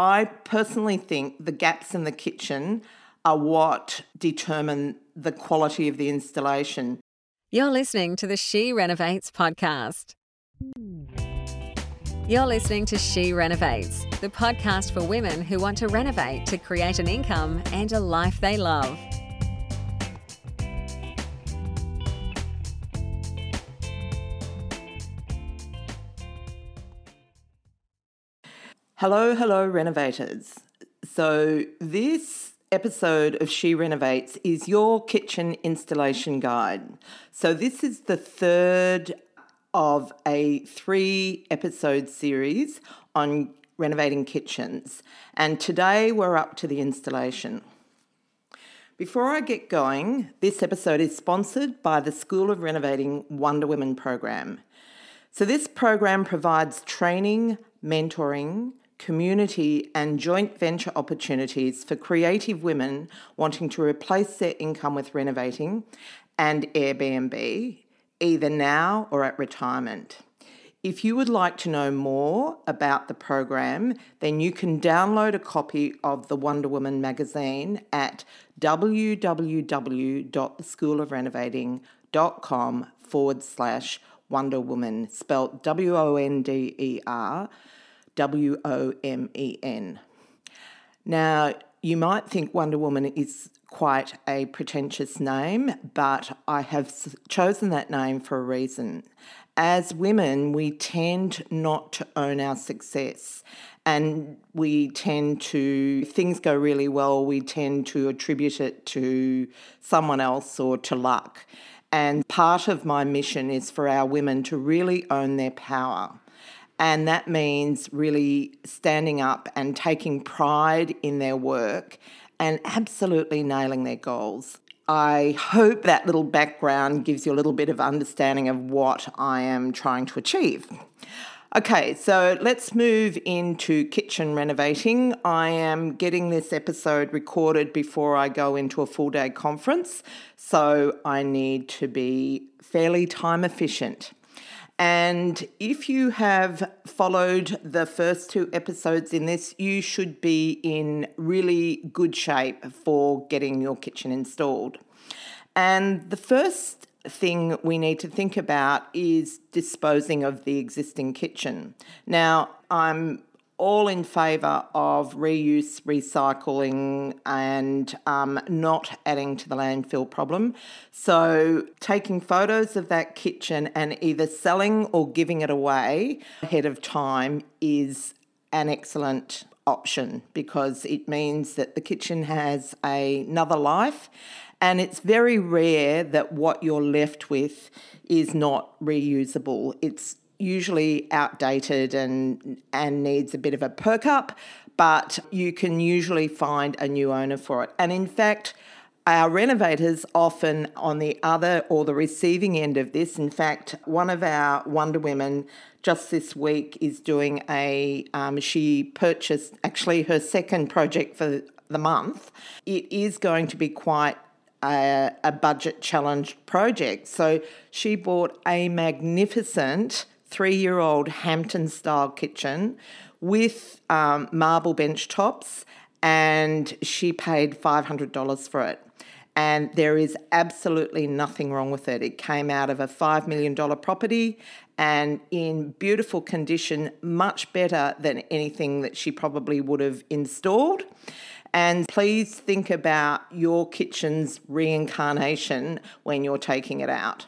I personally think the gaps in the kitchen are what determine the quality of the installation. You're listening to the She Renovates podcast. You're listening to She Renovates, the podcast for women who want to renovate to create an income and a life they love. Hello, hello, renovators. So, this episode of She Renovates is your kitchen installation guide. So, this is the third of a three episode series on renovating kitchens, and today we're up to the installation. Before I get going, this episode is sponsored by the School of Renovating Wonder Women program. So, this program provides training, mentoring, community, and joint venture opportunities for creative women wanting to replace their income with renovating and Airbnb, either now or at retirement. If you would like to know more about the program, then you can download a copy of the Wonder Woman magazine at www.theschoolofrenovating.com forward slash Wonder Woman, spelled W O N D E R W O M E N. Now, you might think Wonder Woman is quite a pretentious name, but I have chosen that name for a reason. As women, we tend not to own our success and we tend to, things go really well, we tend to attribute it to someone else or to luck. And part of my mission is for our women to really own their power. And that means really standing up and taking pride in their work and absolutely nailing their goals. I hope that little background gives you a little bit of understanding of what I am trying to achieve. Okay, so let's move into kitchen renovating. I am getting this episode recorded before I go into a full day conference, so I need to be fairly time efficient. And if you have followed the first two episodes in this, you should be in really good shape for getting your kitchen installed. And the first thing we need to think about is disposing of the existing kitchen. Now, I'm all in favour of reuse, recycling, and um, not adding to the landfill problem. So, taking photos of that kitchen and either selling or giving it away ahead of time is an excellent option because it means that the kitchen has a, another life. And it's very rare that what you're left with is not reusable. It's usually outdated and and needs a bit of a perk up, but you can usually find a new owner for it. And in fact, our renovators often on the other or the receiving end of this. In fact, one of our Wonder Women just this week is doing a, um, she purchased actually her second project for the month. It is going to be quite a, a budget challenged project. So she bought a magnificent three year old Hampton style kitchen with um, marble bench tops, and she paid $500 for it. And there is absolutely nothing wrong with it. It came out of a $5 million property and in beautiful condition, much better than anything that she probably would have installed. And please think about your kitchen's reincarnation when you're taking it out.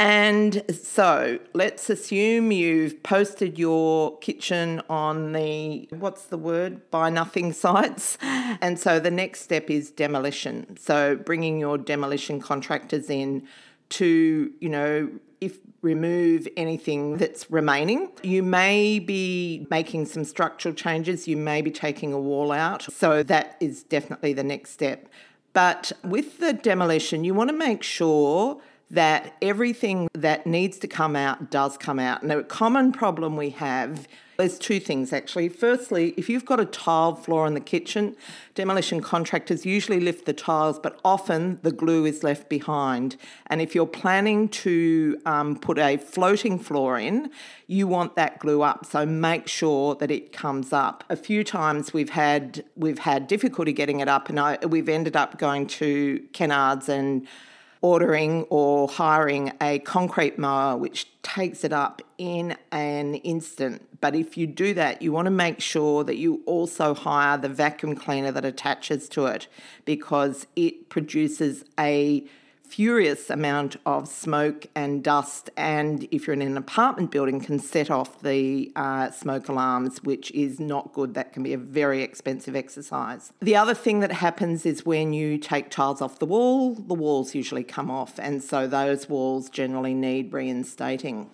And so let's assume you've posted your kitchen on the, what's the word, buy nothing sites. And so the next step is demolition. So bringing your demolition contractors in to, you know, if remove anything that's remaining. You may be making some structural changes, you may be taking a wall out. So that is definitely the next step. But with the demolition, you want to make sure that everything that needs to come out does come out. And a common problem we have There's two things actually. Firstly, if you've got a tiled floor in the kitchen, demolition contractors usually lift the tiles, but often the glue is left behind. And if you're planning to um, put a floating floor in, you want that glue up. So make sure that it comes up. A few times we've had we've had difficulty getting it up, and I, we've ended up going to Kennards and ordering or hiring a concrete mower which takes it up in an instant. But if you do that, you want to make sure that you also hire the vacuum cleaner that attaches to it because it produces a furious amount of smoke and dust, and if you're in an apartment building, can set off the uh, smoke alarms, which is not good. That can be a very expensive exercise. The other thing that happens is when you take tiles off the wall, the walls usually come off, and so those walls generally need reinstating.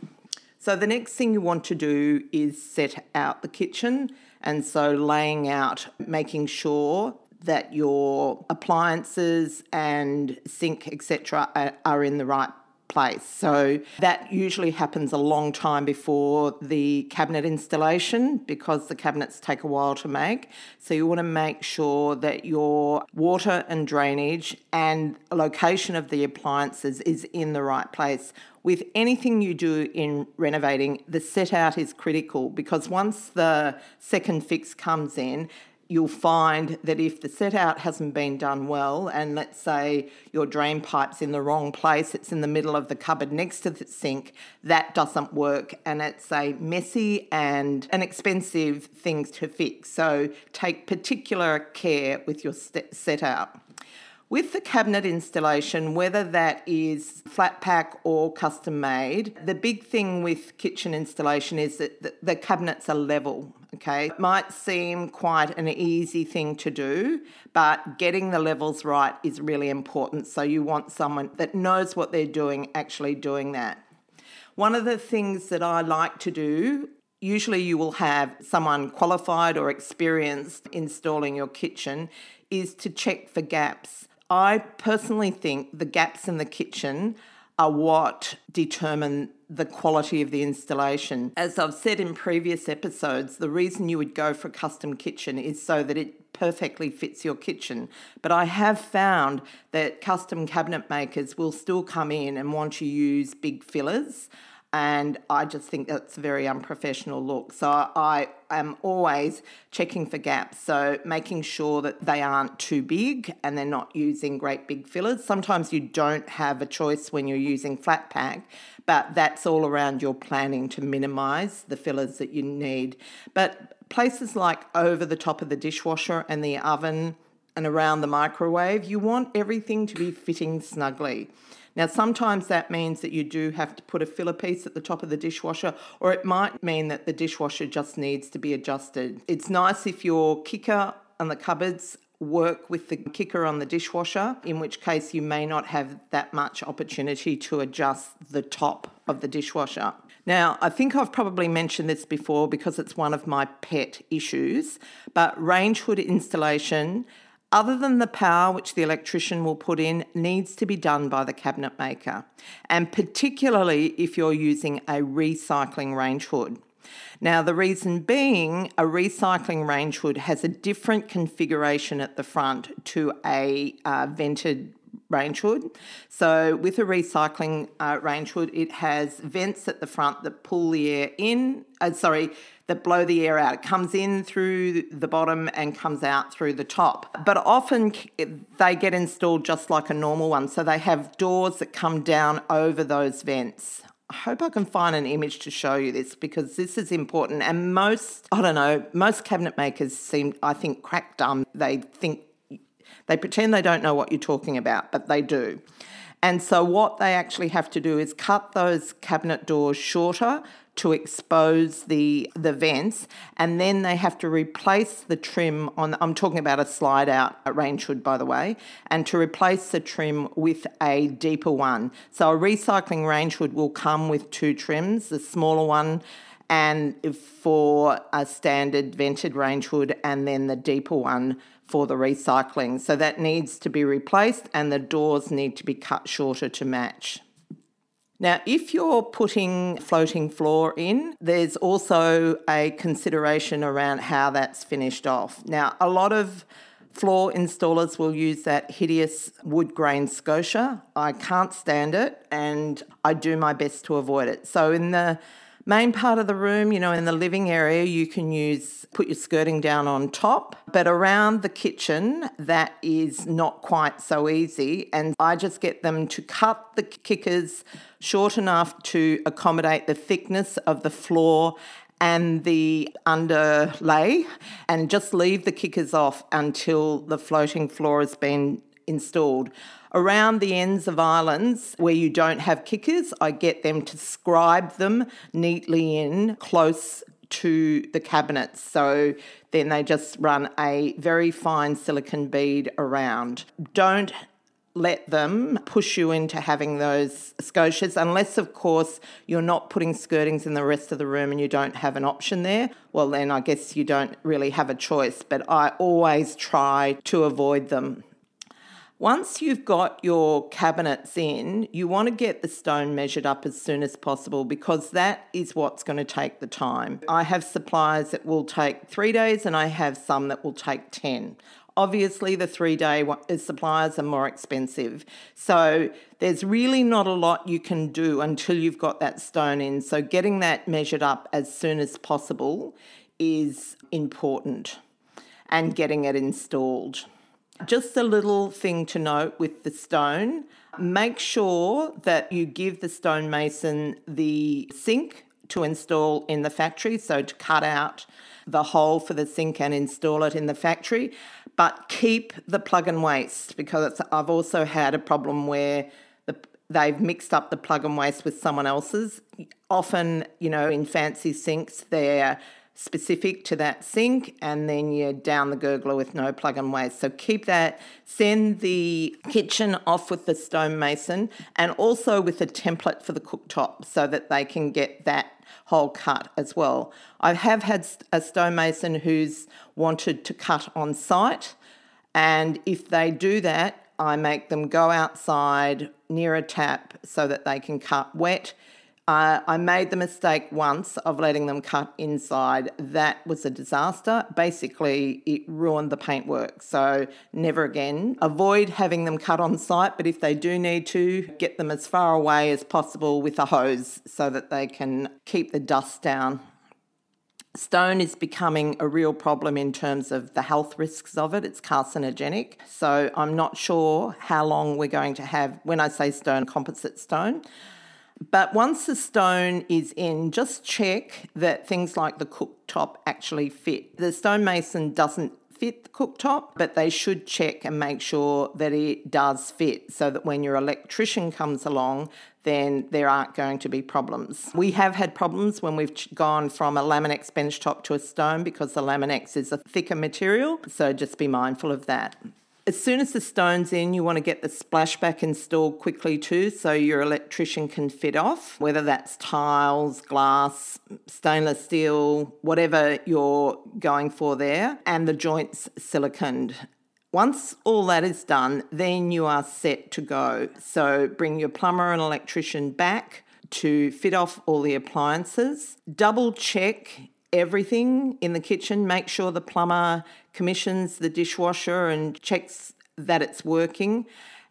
So, the next thing you want to do is set out the kitchen. And so, laying out, making sure that your appliances and sink, etc., are, are in the right place. So that usually happens a long time before the cabinet installation because the cabinets take a while to make. So you want to make sure that your water and drainage and location of the appliances is in the right place. With anything you do in renovating, the set out is critical because once the second fix comes in, you'll find that if the set out hasn't been done well, and let's say your drain pipe's in the wrong place, it's in the middle of the cupboard next to the sink, that doesn't work, and it's a messy and an expensive thing to fix. So take particular care with your set out. With the cabinet installation, whether that is flat pack or custom made, the big thing with kitchen installation is that the cabinets are level. Okay, it might seem quite an easy thing to do, but getting the levels right is really important. So you want someone that knows what they're doing actually doing that. One of the things that I like to do usually you will have someone qualified or experienced installing your kitchen is to check for gaps. I personally think the gaps in the kitchen are what determine the quality of the installation. As I've said in previous episodes, the reason you would go for a custom kitchen is so that it perfectly fits your kitchen. But I have found that custom cabinet makers will still come in and want to use big fillers and I just think that's a very unprofessional look. So I am always checking for gaps, so making sure that they aren't too big and they're not using great big fillers. Sometimes you don't have a choice when you're using flat pack, but that's all around your planning to minimize the fillers that you need. But places like over the top of the dishwasher and the oven and around the microwave, you want everything to be fitting snugly. Now, sometimes that means that you do have to put a filler piece at the top of the dishwasher, or it might mean that the dishwasher just needs to be adjusted. It's nice if your kicker and the cupboards work with the kicker on the dishwasher, in which case you may not have that much opportunity to adjust the top of the dishwasher. Now, I think I've probably mentioned this before because it's one of my pet issues, but range hood installation other than the power which the electrician will put in, needs to be done by the cabinet maker, and particularly if you're using a recycling range hood. Now, the reason being, a recycling range hood has a different configuration at the front to a uh, vented range hood. So, with a recycling uh, range hood, it has vents at the front that pull the air in, uh, sorry, that blow the air out. It comes in through the bottom and comes out through the top. But often they get installed just like a normal one. So, they have doors that come down over those vents. I hope I can find an image to show you this because this is important. And most, I don't know, most cabinet makers seem, I think, crack dumb. They think they pretend they don't know what you're talking about, but they do. And so, what they actually have to do is cut those cabinet doors shorter to expose the the vents, and then they have to replace the trim on. I'm talking about a slide out range hood, by the way, and to replace the trim with a deeper one. So, a recycling range hood will come with two trims: the smaller one and for a standard vented range hood, and then the deeper one for the recycling. So that needs to be replaced, and the doors need to be cut shorter to match. Now, if you're putting floating floor in, there's also a consideration around how that's finished off. Now, a lot of floor installers will use that hideous wood grain scotia. I can't stand it and I do my best to avoid it. So, in the main part of the room, you know, in the living area, you can use put your skirting down on top, but around the kitchen, that is not quite so easy. And I just get them to cut the kickers short enough to accommodate the thickness of the floor and the underlay and just leave the kickers off until the floating floor has been installed. Around the ends of islands where you don't have kickers, I get them to scribe them neatly in close to the cabinets. So then they just run a very fine silicon bead around. Don't let them push you into having those scotias, unless, of course, you're not putting skirtings in the rest of the room and you don't have an option there. Well, then I guess you don't really have a choice, but I always try to avoid them. Once you've got your cabinets in, you want to get the stone measured up as soon as possible because that is what's going to take the time. I have suppliers that will take three days and I have some that will take 10. Obviously, the three day uh, suppliers are more expensive. So, there's really not a lot you can do until you've got that stone in. So, getting that measured up as soon as possible is important and getting it installed. Just a little thing to note with the stone. Make sure that you give the stonemason the sink to install in the factory, so to cut out the hole for the sink and install it in the factory, but keep the plug and waste because I've also had a problem where the, they've mixed up the plug and waste with someone else's. Often, you know, in fancy sinks, they're specific to that sink and then you're down the gurgler with no plug and waste. So keep that. Send the kitchen off with the stonemason and also with a template for the cooktop so that they can get that whole cut as well. I have had a stonemason who's wanted to cut on site and if they do that, I make them go outside near a tap so that they can cut wet uh, I made the mistake once of letting them cut inside. That was a disaster. Basically, it ruined the paintwork. So, never again. Avoid having them cut on site, but if they do need to, get them as far away as possible with a hose so that they can keep the dust down. Stone is becoming a real problem in terms of the health risks of it. It's carcinogenic. So, I'm not sure how long we're going to have, when I say stone, composite stone. But once the stone is in, just check that things like the cooktop actually fit. The stonemason doesn't fit the cooktop, but they should check and make sure that it does fit so that when your electrician comes along, then there aren't going to be problems. We have had problems when we've gone from a Laminex benchtop to a stone because the Laminex is a thicker material, so just be mindful of that. As soon as the stone's in, you want to get the splashback installed quickly too, so your electrician can fit off, whether that's tiles, glass, stainless steel, whatever you're going for there, and the joints siliconed. Once all that is done, then you are set to go. So bring your plumber and electrician back to fit off all the appliances. Double check everything in the kitchen. Make sure the plumber commissions the dishwasher and checks that it's working.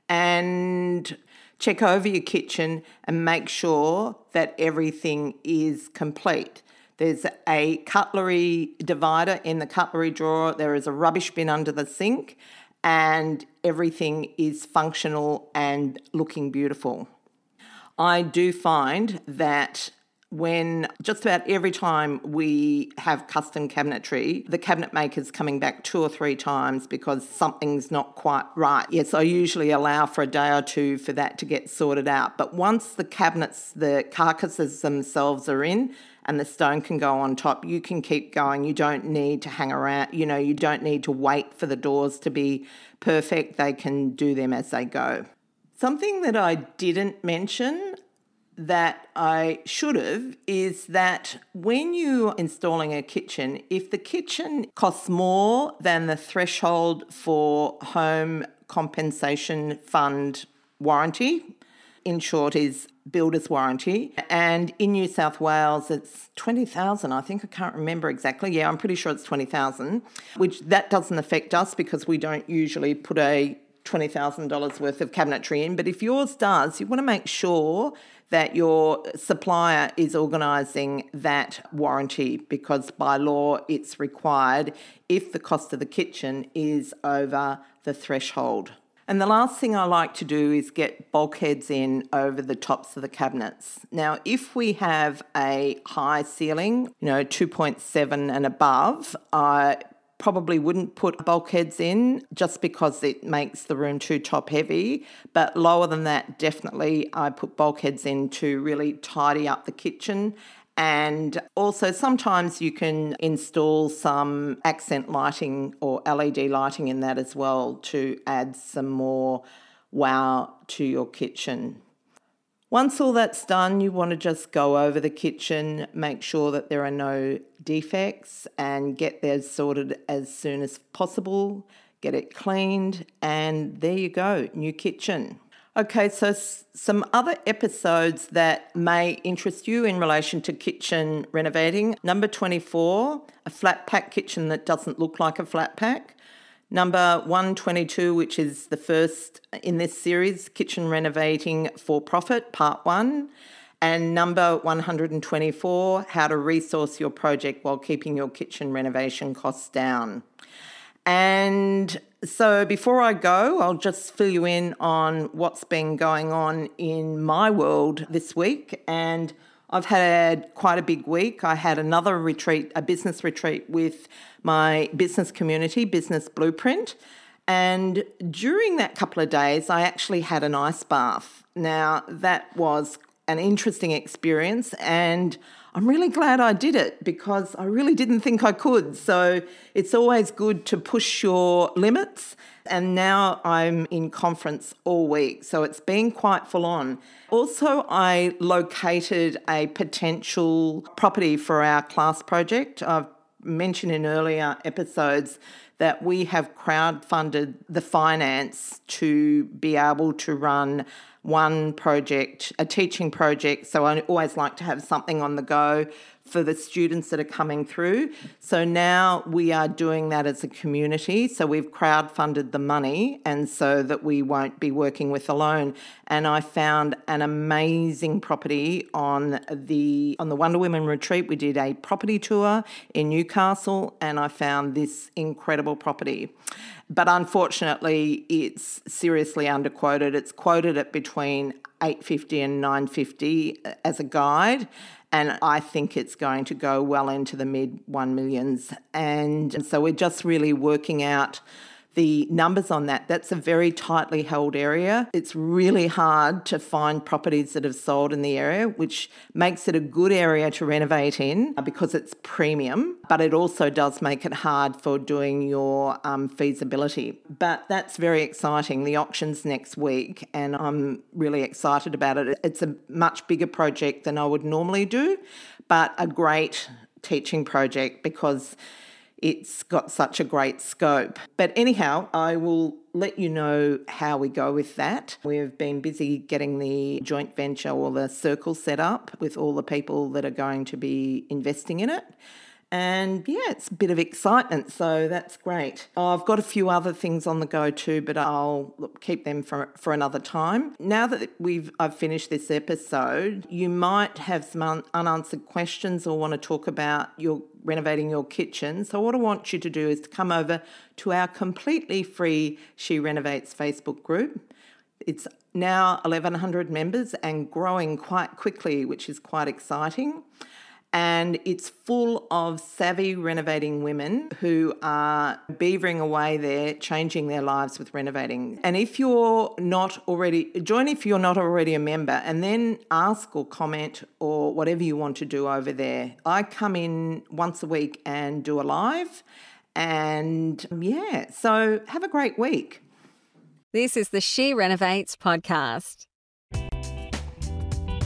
And check over your kitchen and make sure that everything is complete. There's a cutlery divider in the cutlery drawer, there is a rubbish bin under the sink, and everything is functional and looking beautiful. I do find that when just about every time we have custom cabinetry, the cabinet maker's coming back two or three times because something's not quite right. Yes, I usually allow for a day or two for that to get sorted out. But once the cabinets, the carcasses themselves are in, and the stone can go on top. You can keep going. You don't need to hang around. You know, you don't need to wait for the doors to be perfect. They can do them as they go. Something that I didn't mention that I should have is that when you're installing a kitchen, if the kitchen costs more than the threshold for home compensation fund warranty, in short, is builder's warranty. And in New South Wales, it's 20,000. I think I can't remember exactly. Yeah, I'm pretty sure it's 20,000, which that doesn't affect us because we don't usually put a $20,000 worth of cabinetry in. But if yours does, you want to make sure that your supplier is organising that warranty because by law it's required if the cost of the kitchen is over the threshold. And the last thing I like to do is get bulkheads in over the tops of the cabinets. Now, if we have a high ceiling, you know, 2.7 and above, I probably wouldn't put bulkheads in just because it makes the room too top heavy. But lower than that, definitely I put bulkheads in to really tidy up the kitchen. And also, sometimes you can install some accent lighting or LED lighting in that as well to add some more wow to your kitchen. Once all that's done, you want to just go over the kitchen, make sure that there are no defects, and get those sorted as soon as possible. Get it cleaned, and there you go, new kitchen. Okay, so s- some other episodes that may interest you in relation to kitchen renovating. Number 24, a flat pack kitchen that doesn't look like a flat pack. Number 122, which is the first in this series, Kitchen Renovating for Profit, Part 1. And number 124, How to Resource Your Project While Keeping Your Kitchen Renovation Costs Down. And so before I go, I'll just fill you in on what's been going on in my world this week. And I've had quite a big week. I had another retreat, a business retreat with my business community, Business Blueprint. And during that couple of days, I actually had an ice bath. Now, that was an interesting experience, and I'm really glad I did it because I really didn't think I could. So it's always good to push your limits. And now I'm in conference all week, so it's been quite full on. Also, I located a potential property for our class project. I've mentioned in earlier episodes that we have crowdfunded the finance to be able to run one project, a teaching project. So I always like to have something on the go for the students that are coming through. So now we are doing that as a community. So we've crowdfunded the money and so that we won't be working with alone. And I found an amazing property on the on the Wonder Women retreat. We did a property tour in Newcastle and I found this incredible property. But unfortunately, it's seriously underquoted. It's quoted at between 850 and 950 uh, as a guide and I think it's going to go well into the mid one millions. And so we're just really working out the numbers on that. That's a very tightly held area. It's really hard to find properties that have sold in the area, which makes it a good area to renovate in because it's premium, but it also does make it hard for doing your um, feasibility. But that's very exciting. The auction's next week, and I'm really excited about it. It's a much bigger project than I would normally do, but a great teaching project because it's got such a great scope. But anyhow, I will let you know how we go with that. We've been busy getting the joint venture or the circle set up with all the people that are going to be investing in it. And yeah, it's a bit of excitement, so that's great. I've got a few other things on the go too, but I'll keep them for, for another time. Now that we've I've finished this episode, you might have some un- unanswered questions or want to talk about your renovating your kitchen. So what I want you to do is to come over to our completely free She Renovates Facebook group. It's now 1100 members and growing quite quickly, which is quite exciting and it's full of savvy renovating women who are beavering away there, changing their lives with renovating. And if you're not already, join if you're not already a member, and then ask or comment or whatever you want to do over there. I come in once a week and do a live, and yeah, so have a great week. This is the She Renovates podcast.